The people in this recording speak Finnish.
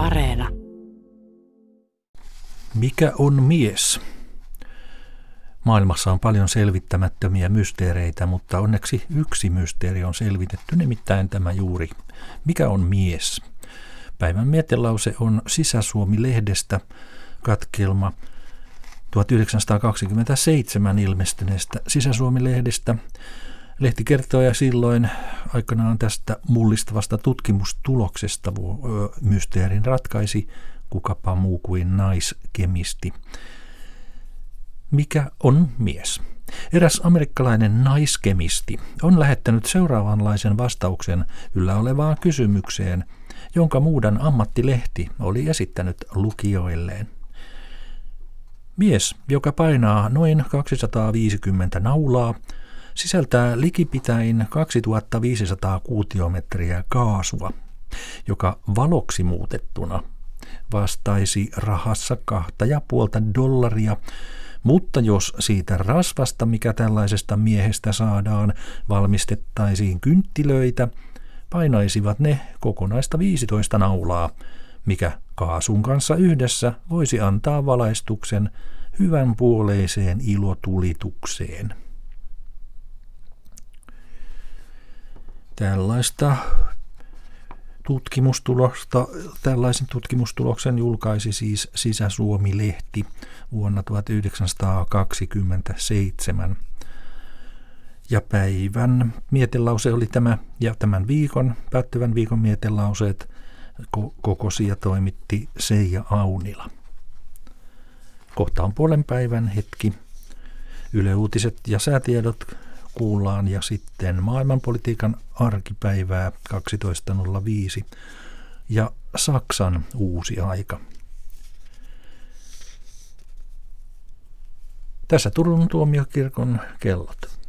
Areena. Mikä on mies? Maailmassa on paljon selvittämättömiä mysteereitä, mutta onneksi yksi mysteeri on selvitetty, nimittäin tämä juuri. Mikä on mies? Päivän mietelause on Sisäsuomi-lehdestä katkelma 1927 ilmestyneestä Sisäsuomi-lehdestä. Lehti kertoo ja silloin aikanaan tästä mullistavasta tutkimustuloksesta mysteerin ratkaisi kukapa muu kuin naiskemisti. Mikä on mies? Eräs amerikkalainen naiskemisti on lähettänyt seuraavanlaisen vastauksen yllä olevaan kysymykseen, jonka muudan ammattilehti oli esittänyt lukijoilleen. Mies, joka painaa noin 250 naulaa, sisältää likipitäin 2500 kuutiometriä kaasua, joka valoksi muutettuna vastaisi rahassa kahta ja puolta dollaria, mutta jos siitä rasvasta, mikä tällaisesta miehestä saadaan, valmistettaisiin kynttilöitä, painaisivat ne kokonaista 15 naulaa, mikä kaasun kanssa yhdessä voisi antaa valaistuksen hyvän puoleiseen ilotulitukseen. Tällaista tutkimustulosta, tällaisen tutkimustuloksen julkaisi siis Sisä-Suomi-lehti vuonna 1927. Ja päivän mietelause oli tämä, ja tämän viikon, päättyvän viikon mietelauseet kokosi ja toimitti Seija Aunila. Kohta on puolen päivän hetki. Yle Uutiset ja säätiedot kuullaan ja sitten maailmanpolitiikan arkipäivää 12.05 ja Saksan uusi aika. Tässä Turun tuomiokirkon kellot.